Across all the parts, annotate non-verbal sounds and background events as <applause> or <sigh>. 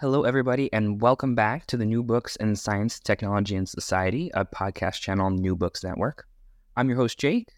Hello, everybody, and welcome back to the New Books in Science, Technology, and Society, a podcast channel on New Books Network. I'm your host, Jake,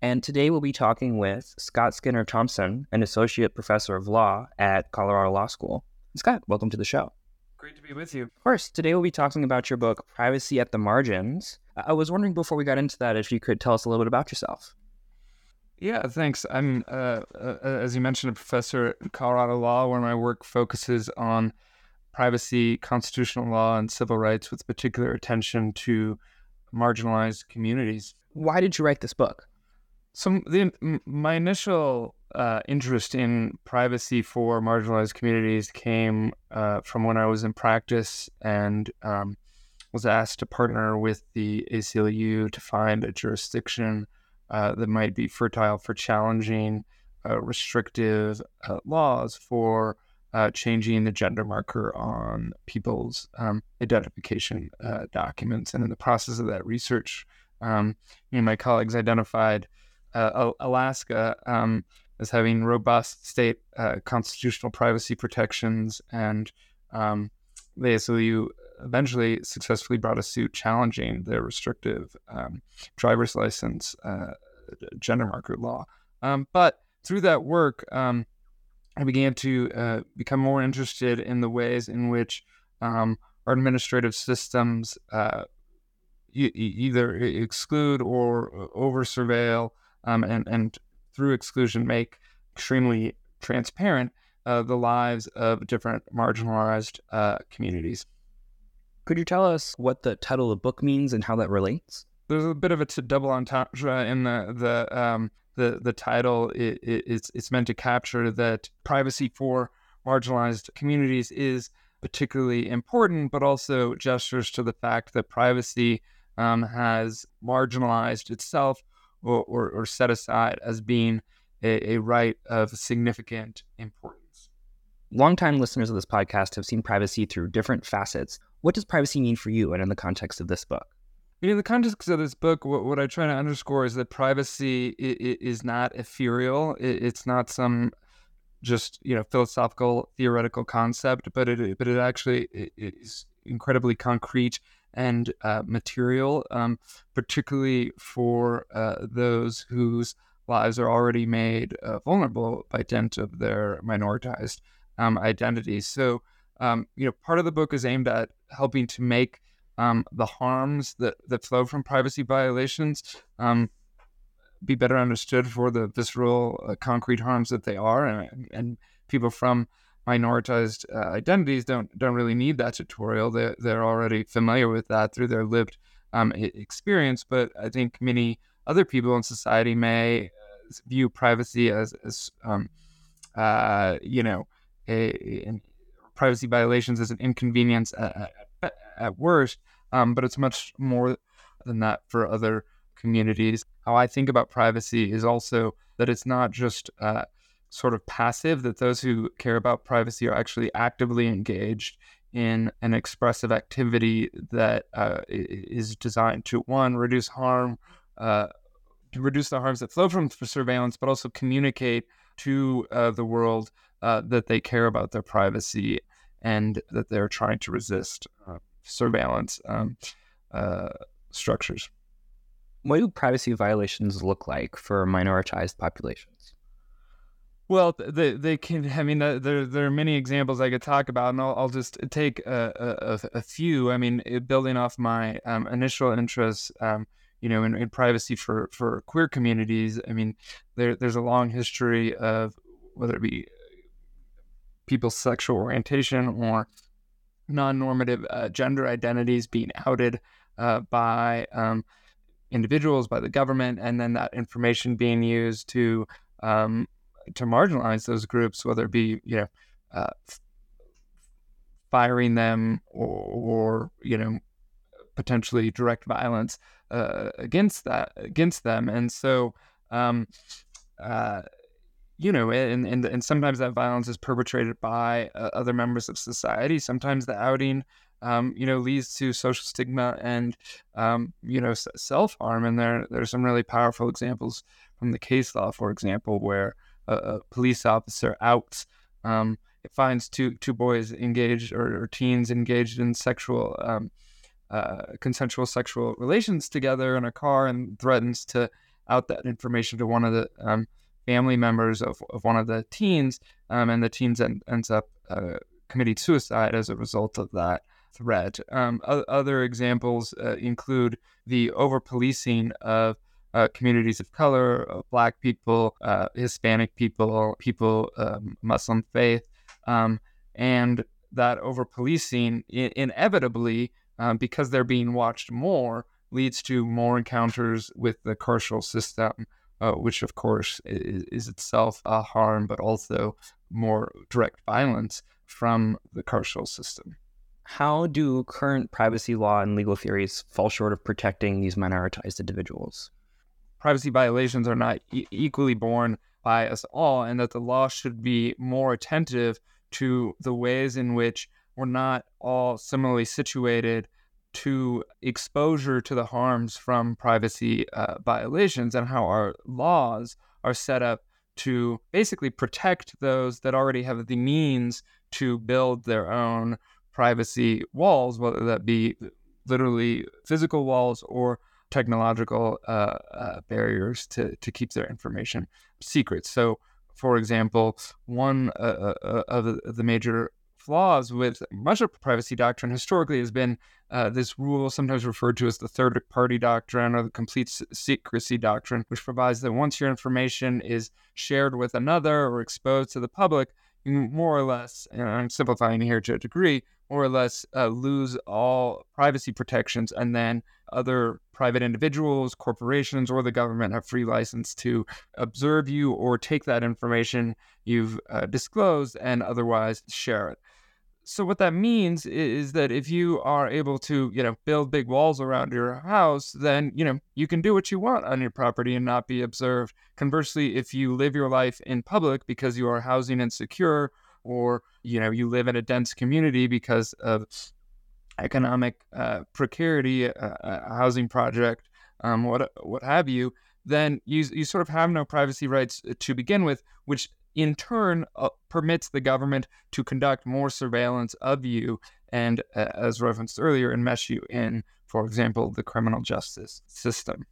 and today we'll be talking with Scott Skinner Thompson, an associate professor of law at Colorado Law School. Scott, welcome to the show. Great to be with you. Of course, today we'll be talking about your book, Privacy at the Margins. I was wondering before we got into that if you could tell us a little bit about yourself. Yeah, thanks. I'm, uh, uh, as you mentioned, a professor at Colorado Law, where my work focuses on privacy, constitutional law, and civil rights with particular attention to marginalized communities. Why did you write this book? So, the, my initial uh, interest in privacy for marginalized communities came uh, from when I was in practice and um, was asked to partner with the ACLU to find a jurisdiction uh, that might be fertile for challenging uh, restrictive uh, laws for uh, changing the gender marker on people's um, identification uh, documents. And in the process of that research, um, me and my colleagues identified uh, Alaska um, as having robust state uh, constitutional privacy protections, and um, the ACLU eventually successfully brought a suit challenging the restrictive um, driver's license uh, gender marker law. Um, but through that work, um, I began to uh, become more interested in the ways in which um, our administrative systems uh, e- either exclude or uh, over surveil um, and, and through exclusion make extremely transparent uh, the lives of different marginalized uh, communities. Could you tell us what the title of the book means and how that relates? There's a bit of a t- double entendre in the the um, the the title it, it, it's it's meant to capture that privacy for marginalized communities is particularly important, but also gestures to the fact that privacy um, has marginalized itself or, or, or, set aside as being a, a right of significant importance. Longtime listeners of this podcast have seen privacy through different facets. What does privacy mean for you and in the context of this book? In the context of this book, what, what I try to underscore is that privacy is not ethereal. it's not some just you know philosophical theoretical concept, but it but it actually is incredibly concrete and uh, material, um, particularly for uh, those whose lives are already made uh, vulnerable by dint of their minoritized um, identities. So, um, you know, part of the book is aimed at helping to make um, the harms that, that flow from privacy violations um, be better understood for the visceral, uh, concrete harms that they are, and, and people from minoritized uh, identities don't don't really need that tutorial. They're they're already familiar with that through their lived um, experience. But I think many other people in society may uh, view privacy as as um, uh, you know a, a, privacy violations as an inconvenience at, at, worst, um, but it's much more than that for other communities. How I think about privacy is also that it's not just uh, sort of passive, that those who care about privacy are actually actively engaged in an expressive activity that uh, is designed to one reduce harm, uh, to reduce the harms that flow from surveillance, but also communicate to uh, the world uh, that they care about their privacy and that they're trying to resist surveillance um, uh, structures. What do privacy violations look like for minoritized populations? Well, they they can. I mean, there there are many examples I could talk about, and I'll, I'll just take a, a, a, few. I mean, building off my um, initial interests, um, you know, in, in, privacy for for queer communities. I mean, there there's a long history of whether it be people's sexual orientation or non-normative uh, gender identities being outed uh, by um, individuals, by the government, and then that information being used to um, to marginalize those groups, whether it be you know uh, firing them or, or, you know potentially direct violence uh, against that against them, and so um, uh, you know, and, and and sometimes that violence is perpetrated by uh, other members of society. Sometimes the outing. Um, you know, leads to social stigma and, um, you know, self harm. And there, there's some really powerful examples from the case law, for example, where a, a police officer outs. Um, finds two two boys engaged or, or teens engaged in sexual um, uh, consensual sexual relations together in a car and threatens to out that information to one of the um, family members of, of one of the teens um, and the teens en- ends up uh, committing suicide as a result of that threat. Um, other examples uh, include the over policing of uh, communities of color, uh, Black people, uh, Hispanic people, people um, Muslim faith, um, and that over policing I- inevitably, um, because they're being watched more, leads to more encounters with the carceral system, uh, which of course is, is, itself a harm, but also more direct violence from the carceral system. How do current privacy law and legal theories fall short of protecting these minoritized individuals? privacy violations are not e- equally borne by us all, and that the law should be more attentive to the ways in which we're not all similarly situated to exposure to the harms from privacy uh, violations and how our laws are set up to basically protect those that already have the means to build their own privacy walls, whether that be literally physical walls or technological uh, uh, barriers to, to keep their information secret. So, for example, one uh, uh, uh of the major flaws with much of privacy doctrine historically has been uh, this rule, sometimes referred to as the third party doctrine or the complete secrecy doctrine, which provides that once your information is shared with another or exposed to the public, you more or less, and I'm simplifying here to a degree, more or less uh, lose all privacy protections and then other private individuals, corporations, or the government have free license to observe you or take that information you've uh, disclosed and otherwise share it. So what that means is that if you are able to, you know, build big walls around your house, then, you know, you can do what you want on your property and not be observed. Conversely, if you live your life in public because you are housing insecure or, you know, you live in a dense community because of economic uh, precarity, uh, a housing project, um, what what have you, then you you sort of have no privacy rights uh, to begin with, which in turn uh, permits the government to conduct more surveillance of you and, uh, as referenced earlier, enmesh you in, for example, the criminal justice system.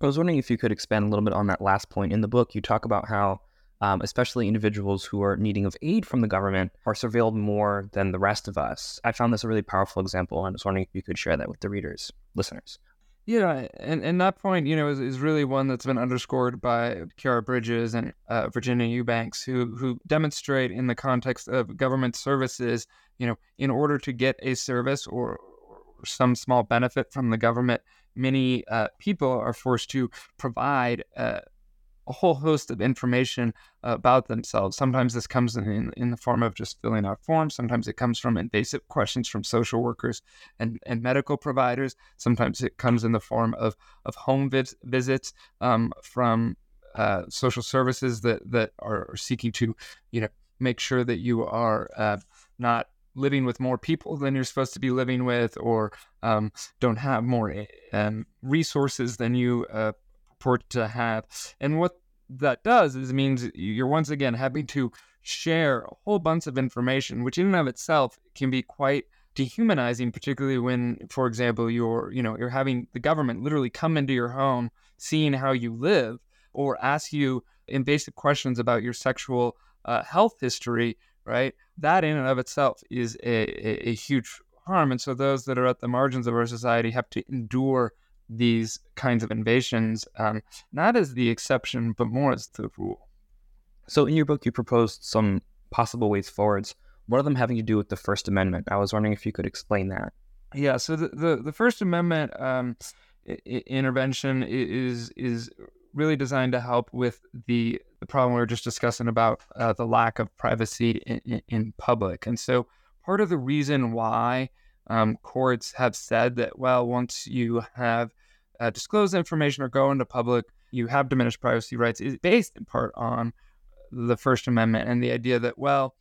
I was wondering if you could expand a little bit on that last point. In the book, you talk about how um, especially individuals who are needing of aid from the government, are surveilled more than the rest of us. I found this a really powerful example, and I was wondering if you could share that with the readers, listeners. Yeah, and, and that point, you know, is, is really one that's been underscored by Khiara Bridges and uh, Virginia Eubanks, who who demonstrate in the context of government services, you know, in order to get a service or, or some small benefit from the government, many uh, people are forced to provide uh, a whole host of information about themselves. Sometimes this comes in, in the form of just filling out forms. Sometimes it comes from invasive questions from social workers and, and medical providers. Sometimes it comes in the form of, of home vis- visits um, from uh, social services that, that are seeking to, you know, make sure that you are uh, not living with more people than you're supposed to be living with, or um, don't have more um, resources than you uh, purport to have. And what that does is means you're once again having to share a whole bunch of information, which in and of itself can be quite dehumanizing, particularly when, for example, you're you know you're having the government literally come into your home, seeing how you live, or ask you invasive questions about your sexual uh, health history. Right, that in and of itself is a, a, a huge harm, and so those that are at the margins of our society have to endure these kinds of invasions, um, not as the exception, but more as the rule. So, in your book, you proposed some possible ways forwards. One of them having to do with the First Amendment. I was wondering if you could explain that. Yeah. So the the, the First Amendment um, I- intervention is is really designed to help with the the problem we were just discussing about uh, the lack of privacy in, in, public. And so part of the reason why um, courts have said that well, once you have uh, disclosed information or go into public, you have diminished privacy rights is based in part on the First Amendment and the idea that well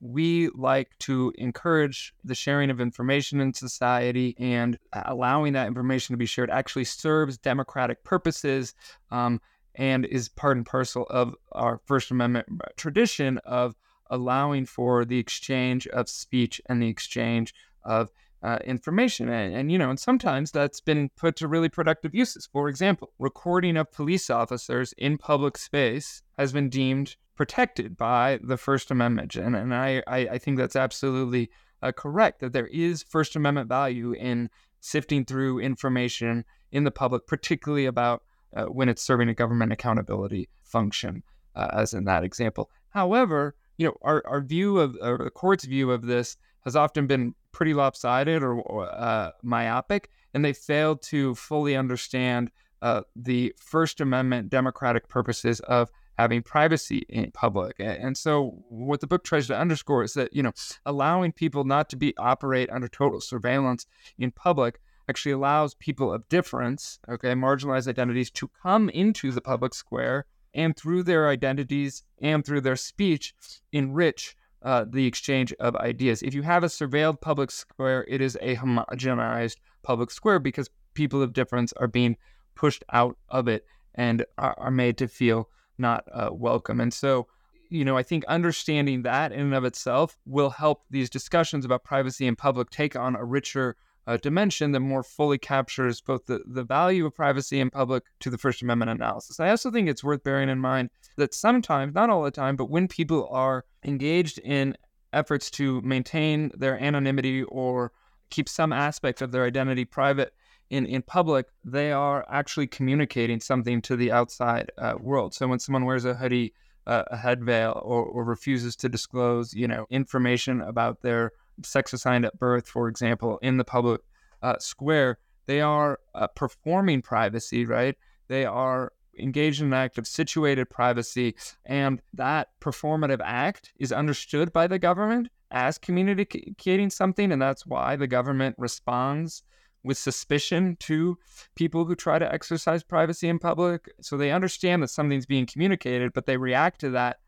we like to encourage the sharing of information in society and allowing that information to be shared actually serves democratic purposes um, and is part and parcel of our First Amendment tradition of allowing for the exchange of speech and the exchange of uh, information. And, and, you know, and sometimes that's been put to really productive uses. For example, recording of police officers in public space has been deemed protected by the First Amendment. And, and I, I, I think that's absolutely uh, correct that there is First Amendment value in sifting through information in the public, particularly about uh, when it's serving a government accountability function, uh, as in that example. However, you know, our, our view of, or the court's view of this has often been pretty lopsided or, uh, myopic, and they fail to fully understand uh, the First Amendment democratic purposes of having privacy in public. And so what the book tries to underscore is that, you know, allowing people not to be operate under total surveillance in public actually allows people of difference, okay, marginalized identities to come into the public square and through their identities and through their speech enrich uh, the exchange of ideas. If you have a surveilled public square, it is a homogenized public square because people of difference are being pushed out of it and are, are made to feel not uh, welcome. And so, you know, I think understanding that in and of itself will help these discussions about privacy and public take on a richer uh, dimension that more fully captures both the, the value of privacy in public to the First Amendment analysis. I also think it's worth bearing in mind that sometimes, not all the time, but when people are engaged in efforts to maintain their anonymity or keep some aspect of their identity private, in in public, they are actually communicating something to the outside uh, world. So when someone wears a hoodie, uh, a head veil, or, or refuses to disclose, you know, information about their sex assigned at birth, for example, in the public uh, square, they are uh, performing privacy, right? They are engaged in an act of situated privacy, and that performative act is understood by the government as communicating something, and that's why the government responds with suspicion to people who try to exercise privacy in public. So they understand that something's being communicated, but they react to that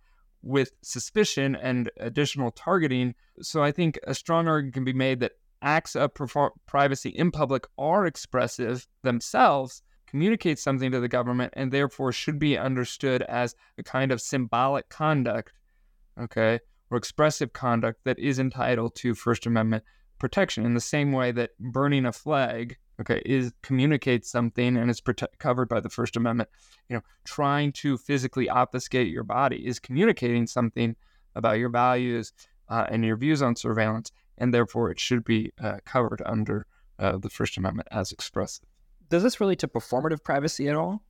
with suspicion and additional targeting. So I think a strong argument can be made that acts of privacy in public are expressive themselves, communicate something to the government, and therefore should be understood as a kind of symbolic conduct, okay, or expressive conduct that is entitled to First Amendment protection in the same way that burning a flag okay is communicates something and is covered by the first amendment you know trying to physically obfuscate your body is communicating something about your values uh, and your views on surveillance and therefore it should be uh, covered under uh, the first amendment as expressive. Does this relate to performative privacy at all?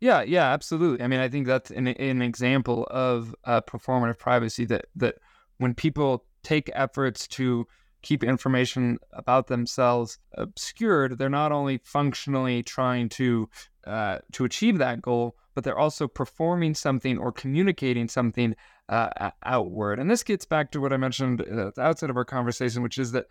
Yeah yeah absolutely. I mean i think that's an, an example of uh, performative privacy that that when people take efforts to keep information about themselves obscured, they're not only functionally trying to uh, to achieve that goal, but they're also performing something or communicating something uh, outward. And this gets back to what I mentioned at the outset of our conversation, which is that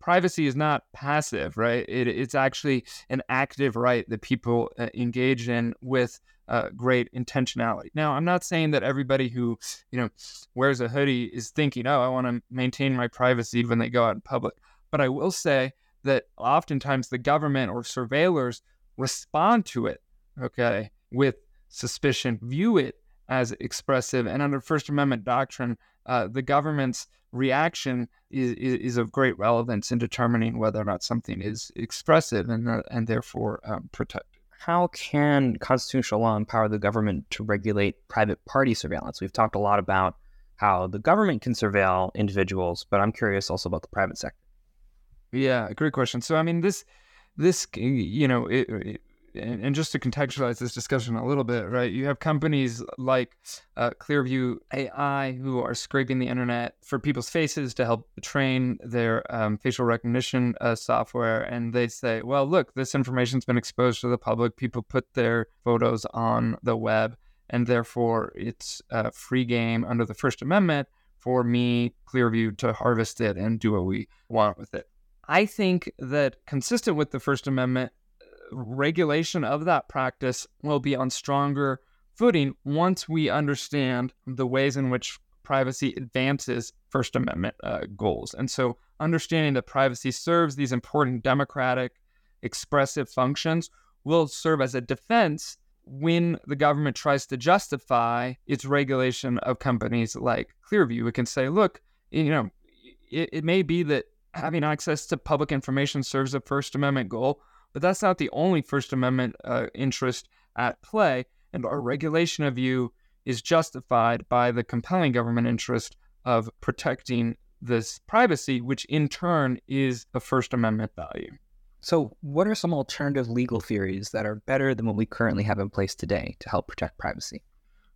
privacy is not passive, right? It, it's actually an active right that people uh, engage in with uh, great intentionality. Now, I'm not saying that everybody who, you know, wears a hoodie is thinking, oh, I want to maintain my privacy when they go out in public. But I will say that oftentimes the government or surveillors respond to it, okay, with suspicion, view it as expressive. And under First Amendment doctrine, uh, the government's reaction is, is, is, of great relevance in determining whether or not something is expressive and, uh, and therefore um, protected how can constitutional law empower the government to regulate private party surveillance? We've talked a lot about how the government can surveil individuals, but I'm curious also about the private sector. Yeah, great question. So, I mean, this, this, you know, it, it, and, just to contextualize this discussion a little bit, right? You have companies like uh, Clearview AI who are scraping the internet for people's faces to help train their um, facial recognition uh, software. And they say, well, look, this information's been exposed to the public. People put their photos on the web, and therefore it's a free game under the First Amendment for me, Clearview, to harvest it and do what we want with it. I think that consistent with the First Amendment, regulation of that practice will be on stronger footing once we understand the ways in which privacy advances First Amendment uh, goals. And so, understanding that privacy serves these important democratic, expressive functions will serve as a defense when the government tries to justify its regulation of companies like Clearview. It can say, look, you know, it, it may be that having access to public information serves a First Amendment goal, but that's not the only First Amendment uh, interest at play, and our regulation of you is justified by the compelling government interest of protecting this privacy, which in turn is a First Amendment value. So, what are some alternative legal theories that are better than what we currently have in place today to help protect privacy?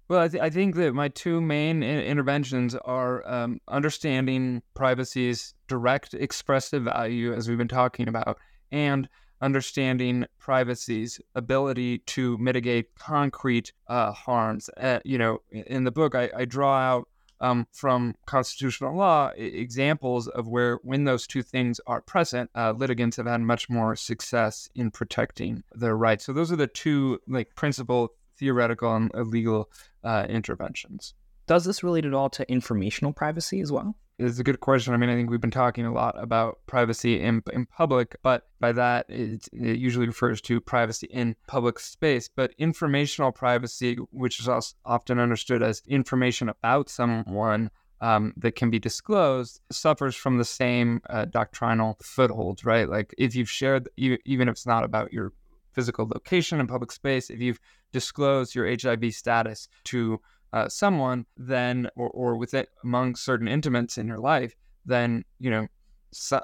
Well, I, th- I think that my two main in- interventions are um, understanding privacy's direct expressive value, as we've been talking about, and understanding privacy's ability to mitigate concrete uh, harms. Uh, you know, in the book, I, I draw out um, from constitutional law examples of where, when those two things are present, uh, litigants have had much more success in protecting their rights. So those are the two like principal theoretical and legal uh, interventions. Does this relate at all to informational privacy as well? It's a good question. I mean, I think we've been talking a lot about privacy in, in public, but by that, it, it usually refers to privacy in public space. But informational privacy, which is often understood as information about someone, um, that can be disclosed suffers from the same uh, doctrinal footholds, right? Like if you've shared, even if it's not about your physical location in public space, if you've disclosed your HIV status to uh, someone, then or, or with it among certain intimates in your life, then you know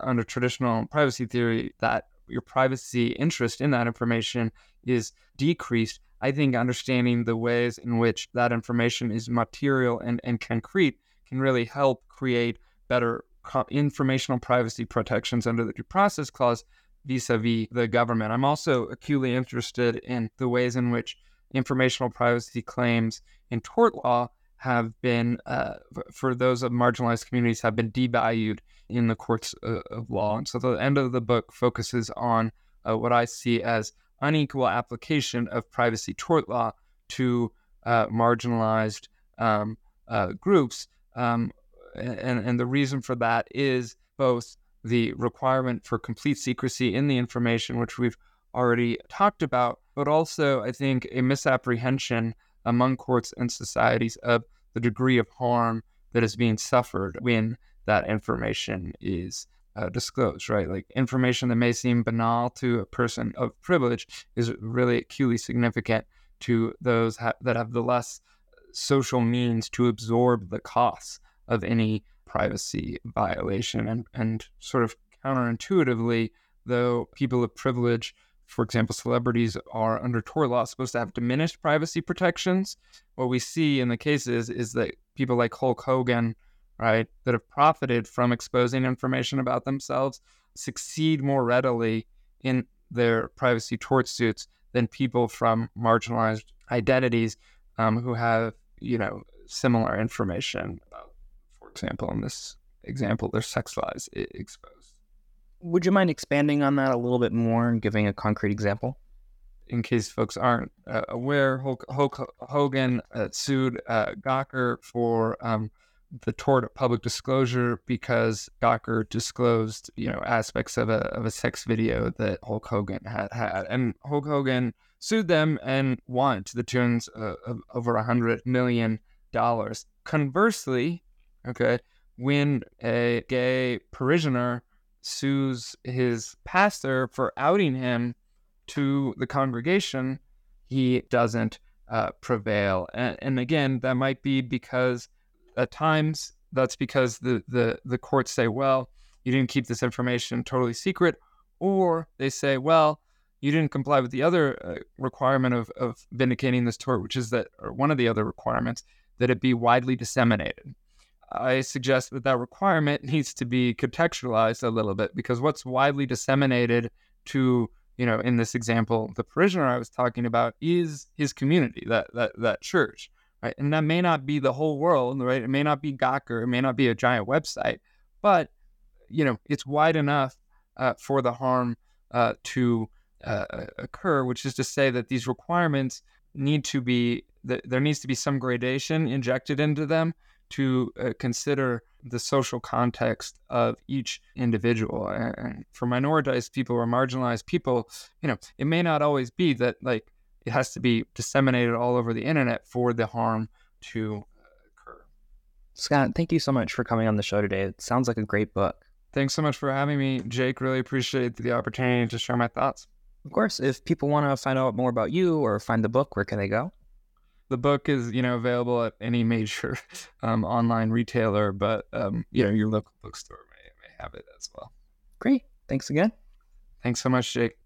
under traditional privacy theory that your privacy interest in that information is decreased. I think understanding the ways in which that information is material and, and concrete can really help create better informational privacy protections under the due process clause vis-a-vis the government. I'm also acutely interested in the ways in which informational privacy claims in tort law have been, uh, for those of marginalized communities, have been devalued in the courts uh, of law. And so the end of the book focuses on uh, what I see as unequal application of privacy tort law to uh, marginalized um, uh, groups. Um, and, and the reason for that is both the requirement for complete secrecy in the information, which we've already talked about, but also, I think, a misapprehension among courts and societies of the degree of harm that is being suffered when that information is uh, disclosed, right? Like information that may seem banal to a person of privilege is really acutely significant to those ha- that have the less social means to absorb the costs of any privacy violation. And, and sort of counterintuitively, though people of privilege for example, celebrities are under tort law supposed to have diminished privacy protections. What we see in the cases is that people like Hulk Hogan, right, that have profited from exposing information about themselves succeed more readily in their privacy tort suits than people from marginalized identities um, who have, you know, similar information for example, in this example, their sex lives exposed. Would you mind expanding on that a little bit more and giving a concrete example? In case folks aren't uh, aware, Hulk, Hulk Hogan uh, sued uh, Gawker for um, the tort of public disclosure because Gawker disclosed, you know, aspects of a of a sex video that Hulk Hogan had had, and Hulk Hogan sued them and won to the tunes of, of over a hundred million dollars. Conversely, okay, when a gay parishioner sues his pastor for outing him to the congregation, he doesn't uh, prevail. And, and, again, that might be because at times that's because the, the, the courts say, well, you didn't keep this information totally secret, or they say, well, you didn't comply with the other uh, requirement of, of vindicating this tort, which is that, or one of the other requirements, that it be widely disseminated. I suggest that that requirement needs to be contextualized a little bit because what's widely disseminated to you know in this example the parishioner I was talking about is his community that that that church right? And that may not be the whole world right? It may not be Gawker it may not be a giant website but you know it's wide enough uh, for the harm uh, to uh, occur which is to say that these requirements need to be there needs to be some gradation injected into them to uh, consider the social context of each individual. And for minoritized people or marginalized people, you know, it may not always be that like it has to be disseminated all over the internet for the harm to occur. Scott, thank you so much for coming on the show today. It sounds like a great book. Thanks so much for having me, Jake. Really appreciate the opportunity to share my thoughts. Of course, if people want to find out more about you or find the book, where can they go? The book is you know available at any major <laughs> um, online retailer, but um, you know your local bookstore may may have it as well. Great, thanks again. Thanks so much, Jake.